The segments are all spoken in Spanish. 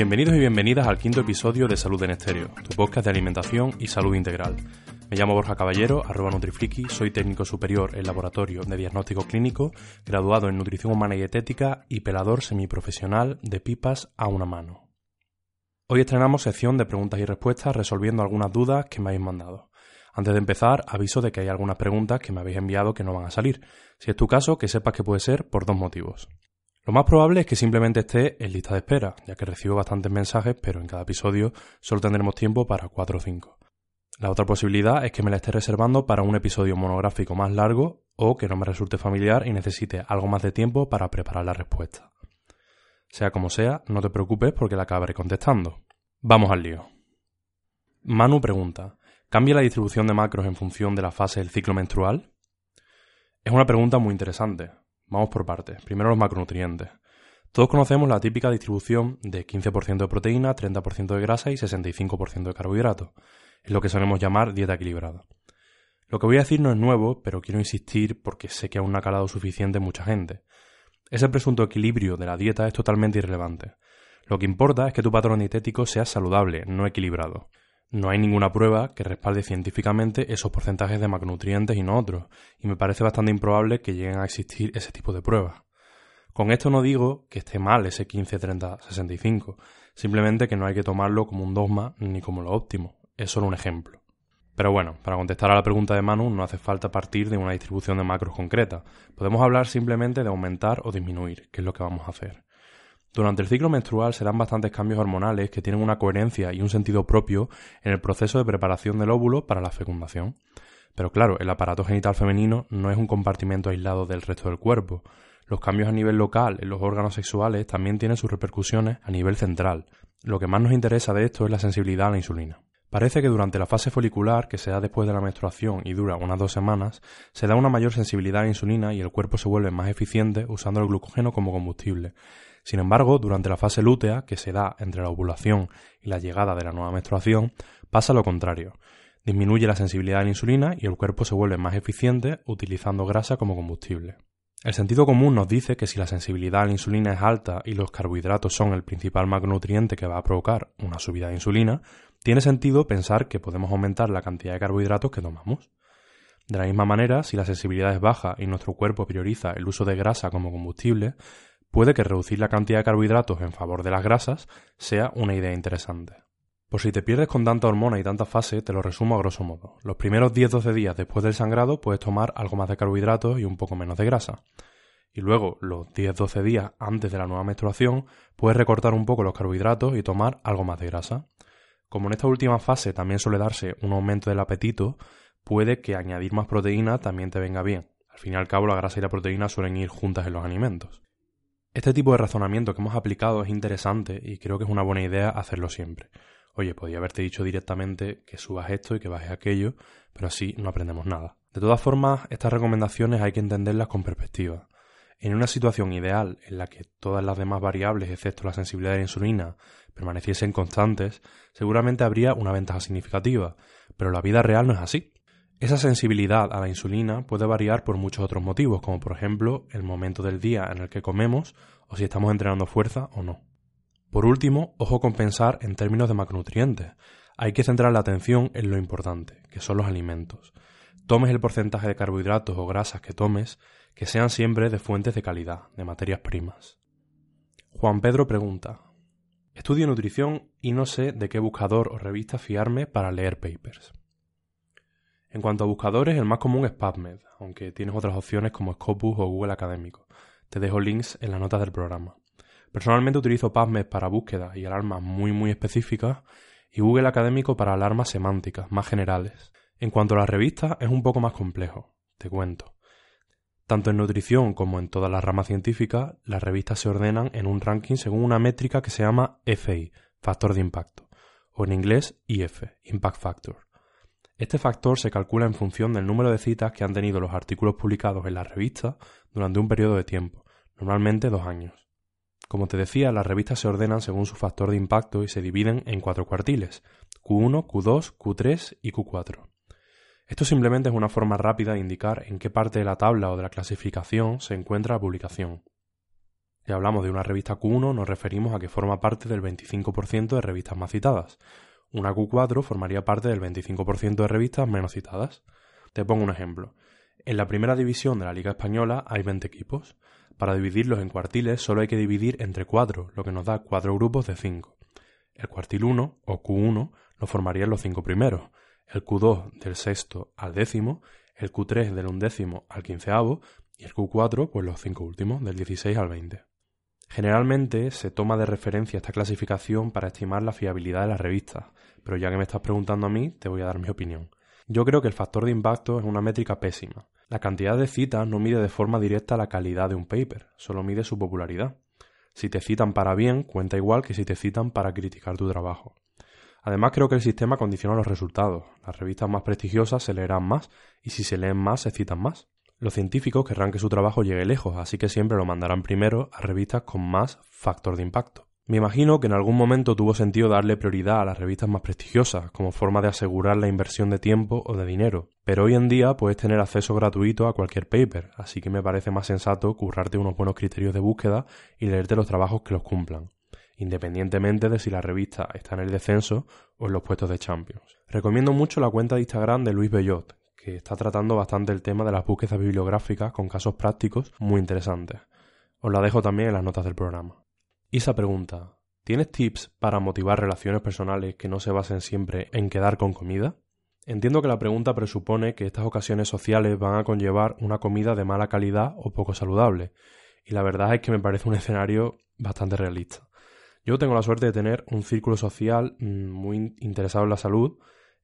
Bienvenidos y bienvenidas al quinto episodio de Salud en Estéreo, tu podcast de alimentación y salud integral. Me llamo Borja Caballero, arroba Nutrifriki, soy técnico superior en laboratorio de diagnóstico clínico, graduado en nutrición humana y dietética y pelador semiprofesional de pipas a una mano. Hoy estrenamos sección de preguntas y respuestas resolviendo algunas dudas que me habéis mandado. Antes de empezar, aviso de que hay algunas preguntas que me habéis enviado que no van a salir. Si es tu caso, que sepas que puede ser por dos motivos. Lo más probable es que simplemente esté en lista de espera, ya que recibo bastantes mensajes, pero en cada episodio solo tendremos tiempo para 4 o 5. La otra posibilidad es que me la esté reservando para un episodio monográfico más largo o que no me resulte familiar y necesite algo más de tiempo para preparar la respuesta. Sea como sea, no te preocupes porque la acabaré contestando. Vamos al lío. Manu pregunta, ¿cambia la distribución de macros en función de la fase del ciclo menstrual? Es una pregunta muy interesante, Vamos por partes. Primero los macronutrientes. Todos conocemos la típica distribución de 15% de proteína, 30% de grasa y 65% de carbohidratos. Es lo que solemos llamar dieta equilibrada. Lo que voy a decir no es nuevo, pero quiero insistir porque sé que aún no ha calado suficiente mucha gente. Ese presunto equilibrio de la dieta es totalmente irrelevante. Lo que importa es que tu patrón dietético sea saludable, no equilibrado. No hay ninguna prueba que respalde científicamente esos porcentajes de macronutrientes y no otros, y me parece bastante improbable que lleguen a existir ese tipo de pruebas. Con esto no digo que esté mal ese 15, 30, 65, simplemente que no hay que tomarlo como un dogma ni como lo óptimo, es solo un ejemplo. Pero bueno, para contestar a la pregunta de Manu no hace falta partir de una distribución de macros concreta, podemos hablar simplemente de aumentar o disminuir, que es lo que vamos a hacer. Durante el ciclo menstrual se dan bastantes cambios hormonales que tienen una coherencia y un sentido propio en el proceso de preparación del óvulo para la fecundación. Pero claro, el aparato genital femenino no es un compartimento aislado del resto del cuerpo. Los cambios a nivel local en los órganos sexuales también tienen sus repercusiones a nivel central. Lo que más nos interesa de esto es la sensibilidad a la insulina. Parece que durante la fase folicular, que se da después de la menstruación y dura unas dos semanas, se da una mayor sensibilidad a la insulina y el cuerpo se vuelve más eficiente usando el glucógeno como combustible. Sin embargo, durante la fase lútea, que se da entre la ovulación y la llegada de la nueva menstruación, pasa lo contrario. Disminuye la sensibilidad a la insulina y el cuerpo se vuelve más eficiente utilizando grasa como combustible. El sentido común nos dice que si la sensibilidad a la insulina es alta y los carbohidratos son el principal macronutriente que va a provocar una subida de insulina, tiene sentido pensar que podemos aumentar la cantidad de carbohidratos que tomamos. De la misma manera, si la sensibilidad es baja y nuestro cuerpo prioriza el uso de grasa como combustible, puede que reducir la cantidad de carbohidratos en favor de las grasas sea una idea interesante. Por si te pierdes con tanta hormona y tanta fase, te lo resumo a grosso modo. Los primeros 10-12 días después del sangrado puedes tomar algo más de carbohidratos y un poco menos de grasa. Y luego, los 10-12 días antes de la nueva menstruación, puedes recortar un poco los carbohidratos y tomar algo más de grasa. Como en esta última fase también suele darse un aumento del apetito, puede que añadir más proteína también te venga bien. Al fin y al cabo, la grasa y la proteína suelen ir juntas en los alimentos. Este tipo de razonamiento que hemos aplicado es interesante y creo que es una buena idea hacerlo siempre. Oye, podía haberte dicho directamente que subas esto y que bajes aquello, pero así no aprendemos nada. De todas formas, estas recomendaciones hay que entenderlas con perspectiva. En una situación ideal en la que todas las demás variables, excepto la sensibilidad de la insulina, permaneciesen constantes, seguramente habría una ventaja significativa, pero la vida real no es así. Esa sensibilidad a la insulina puede variar por muchos otros motivos, como por ejemplo el momento del día en el que comemos o si estamos entrenando fuerza o no. Por último, ojo con pensar en términos de macronutrientes. Hay que centrar la atención en lo importante, que son los alimentos. Tomes el porcentaje de carbohidratos o grasas que tomes, que sean siempre de fuentes de calidad, de materias primas. Juan Pedro pregunta, Estudio nutrición y no sé de qué buscador o revista fiarme para leer papers. En cuanto a buscadores, el más común es PubMed, aunque tienes otras opciones como Scopus o Google Académico. Te dejo links en las notas del programa. Personalmente utilizo PubMed para búsquedas y alarmas muy muy específicas y Google Académico para alarmas semánticas más generales. En cuanto a las revistas, es un poco más complejo. Te cuento. Tanto en nutrición como en todas las ramas científicas, las revistas se ordenan en un ranking según una métrica que se llama FI, factor de impacto, o en inglés IF, Impact Factor. Este factor se calcula en función del número de citas que han tenido los artículos publicados en la revista durante un periodo de tiempo, normalmente dos años. Como te decía, las revistas se ordenan según su factor de impacto y se dividen en cuatro cuartiles, Q1, Q2, Q3 y Q4. Esto simplemente es una forma rápida de indicar en qué parte de la tabla o de la clasificación se encuentra la publicación. Si hablamos de una revista Q1, nos referimos a que forma parte del 25% de revistas más citadas, una Q4 formaría parte del 25% de revistas menos citadas. Te pongo un ejemplo. En la primera división de la Liga Española hay 20 equipos. Para dividirlos en cuartiles solo hay que dividir entre 4, lo que nos da 4 grupos de 5. El cuartil 1, o Q1, lo formarían los 5 primeros, el Q2 del sexto al décimo, el Q3 del undécimo al quinceavo y el Q4 pues los 5 últimos, del 16 al 20. Generalmente se toma de referencia esta clasificación para estimar la fiabilidad de las revistas, pero ya que me estás preguntando a mí, te voy a dar mi opinión. Yo creo que el factor de impacto es una métrica pésima. La cantidad de citas no mide de forma directa la calidad de un paper, solo mide su popularidad. Si te citan para bien, cuenta igual que si te citan para criticar tu trabajo. Además, creo que el sistema condiciona los resultados. Las revistas más prestigiosas se leerán más y si se leen más, se citan más. Los científicos querrán que su trabajo llegue lejos, así que siempre lo mandarán primero a revistas con más factor de impacto. Me imagino que en algún momento tuvo sentido darle prioridad a las revistas más prestigiosas, como forma de asegurar la inversión de tiempo o de dinero, pero hoy en día puedes tener acceso gratuito a cualquier paper, así que me parece más sensato currarte unos buenos criterios de búsqueda y leerte los trabajos que los cumplan, independientemente de si la revista está en el descenso o en los puestos de Champions. Recomiendo mucho la cuenta de Instagram de Luis Bellot, que está tratando bastante el tema de las búsquedas bibliográficas con casos prácticos muy interesantes. Os la dejo también en las notas del programa. Isa pregunta, ¿tienes tips para motivar relaciones personales que no se basen siempre en quedar con comida? Entiendo que la pregunta presupone que estas ocasiones sociales van a conllevar una comida de mala calidad o poco saludable, y la verdad es que me parece un escenario bastante realista. Yo tengo la suerte de tener un círculo social mm, muy interesado en la salud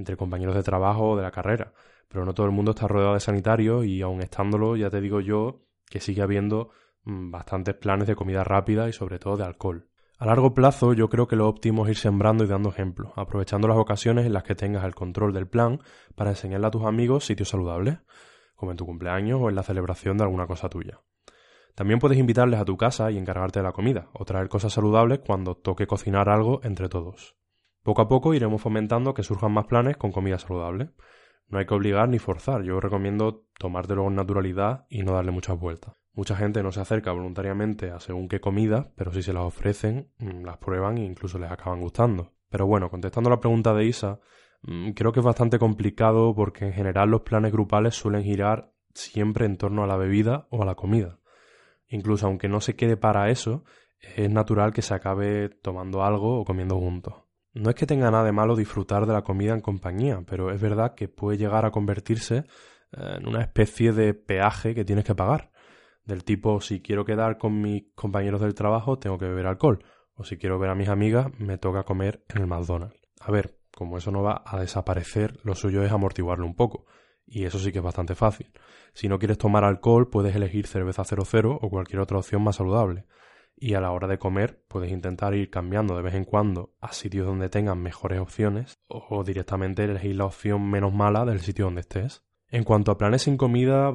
entre compañeros de trabajo o de la carrera, pero no todo el mundo está rodeado de sanitarios y aun estándolo, ya te digo yo, que sigue habiendo mm, bastantes planes de comida rápida y sobre todo de alcohol. A largo plazo yo creo que lo óptimo es ir sembrando y dando ejemplos, aprovechando las ocasiones en las que tengas el control del plan para enseñarle a tus amigos sitios saludables, como en tu cumpleaños o en la celebración de alguna cosa tuya. También puedes invitarles a tu casa y encargarte de la comida, o traer cosas saludables cuando toque cocinar algo entre todos. Poco a poco iremos fomentando que surjan más planes con comida saludable. No hay que obligar ni forzar, yo recomiendo tomártelo con naturalidad y no darle muchas vueltas. Mucha gente no se acerca voluntariamente a según qué comida, pero si se las ofrecen, mm, las prueban e incluso les acaban gustando. Pero bueno, contestando la pregunta de Isa, mm, creo que es bastante complicado porque en general los planes grupales suelen girar siempre en torno a la bebida o a la comida. Incluso aunque no se quede para eso, es natural que se acabe tomando algo o comiendo juntos. No es que tenga nada de malo disfrutar de la comida en compañía, pero es verdad que puede llegar a convertirse eh, en una especie de peaje que tienes que pagar. Del tipo, si quiero quedar con mis compañeros del trabajo, tengo que beber alcohol. O si quiero ver a mis amigas, me toca comer en el McDonald's. A ver, como eso no va a desaparecer, lo suyo es amortiguarlo un poco. Y eso sí que es bastante fácil. Si no quieres tomar alcohol, puedes elegir cerveza 00 o cualquier otra opción más saludable y a la hora de comer puedes intentar ir cambiando de vez en cuando a sitios donde tengan mejores opciones o directamente elegir la opción menos mala del sitio donde estés. En cuanto a planes sin comida,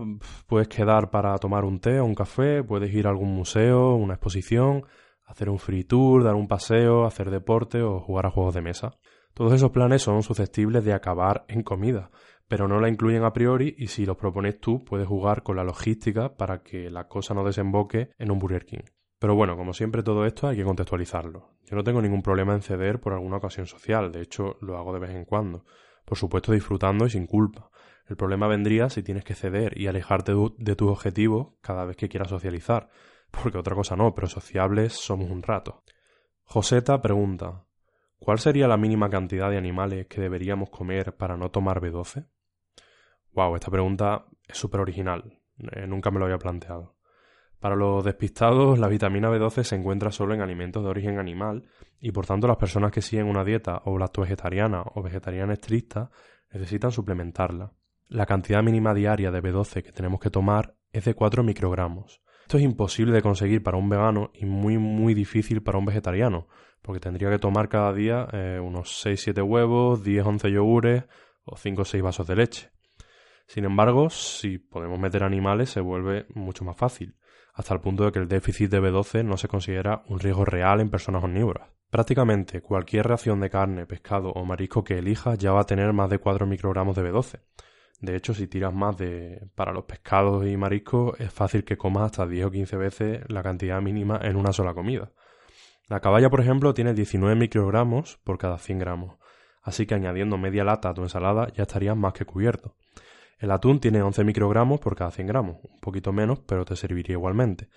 puedes quedar para tomar un té o un café, puedes ir a algún museo, una exposición, hacer un free tour, dar un paseo, hacer deporte o jugar a juegos de mesa. Todos esos planes son susceptibles de acabar en comida, pero no la incluyen a priori y si los propones tú puedes jugar con la logística para que la cosa no desemboque en un Burger King. Pero bueno, como siempre todo esto hay que contextualizarlo. Yo no tengo ningún problema en ceder por alguna ocasión social, de hecho lo hago de vez en cuando, por supuesto disfrutando y sin culpa. El problema vendría si tienes que ceder y alejarte de tus objetivos cada vez que quieras socializar, porque otra cosa no, pero sociables somos un rato. Joseta pregunta, ¿cuál sería la mínima cantidad de animales que deberíamos comer para no tomar B12? Wow, esta pregunta es súper original, eh, nunca me lo había planteado. Para los despistados, la vitamina B12 se encuentra solo en alimentos de origen animal y por tanto las personas que siguen una dieta o vegetariana o vegetariana estricta necesitan suplementarla. La cantidad mínima diaria de B12 que tenemos que tomar es de 4 microgramos. Esto es imposible de conseguir para un vegano y muy muy difícil para un vegetariano, porque tendría que tomar cada día eh, unos 6-7 huevos, 10-11 yogures o 5-6 vasos de leche. Sin embargo, si podemos meter animales se vuelve mucho más fácil, hasta el punto de que el déficit de B12 no se considera un riesgo real en personas omnívoras. Prácticamente cualquier ración de carne, pescado o marisco que elijas ya va a tener más de 4 microgramos de B12. De hecho, si tiras más de para los pescados y mariscos, es fácil que comas hasta 10 o 15 veces la cantidad mínima en una sola comida. La caballa, por ejemplo, tiene 19 microgramos por cada 100 gramos, así que añadiendo media lata a tu ensalada ya estarías más que cubierto. El atún tiene 11 microgramos por cada 100 gramos, un poquito menos, pero te serviría igualmente.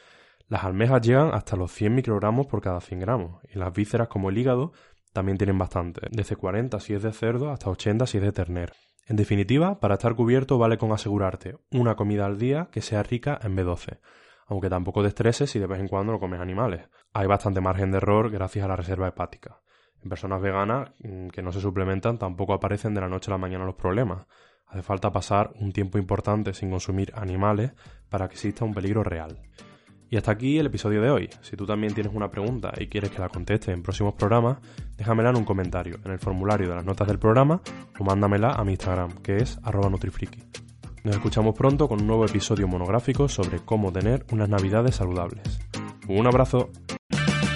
Las almejas llegan hasta los 100 microgramos por cada 100 gramos, y las vísceras como el hígado también tienen bastante, desde 40 si es de cerdo hasta 80 si es de ternera. En definitiva, para estar cubierto vale con asegurarte una comida al día que sea rica en B12, aunque tampoco te estreses si de vez en cuando no comes animales. Hay bastante margen de error gracias a la reserva hepática. En personas veganas mm, que no se suplementan tampoco aparecen de la noche a la mañana los problemas. Hace falta pasar un tiempo importante sin consumir animales para que exista un peligro real. Y hasta aquí el episodio de hoy. Si tú también tienes una pregunta y quieres que la conteste en próximos programas, déjamela en un comentario, en el formulario de las notas del programa o mándamela a mi Instagram, que es arroba nutrifriki. Nos escuchamos pronto con un nuevo episodio monográfico sobre cómo tener unas navidades saludables. Un abrazo.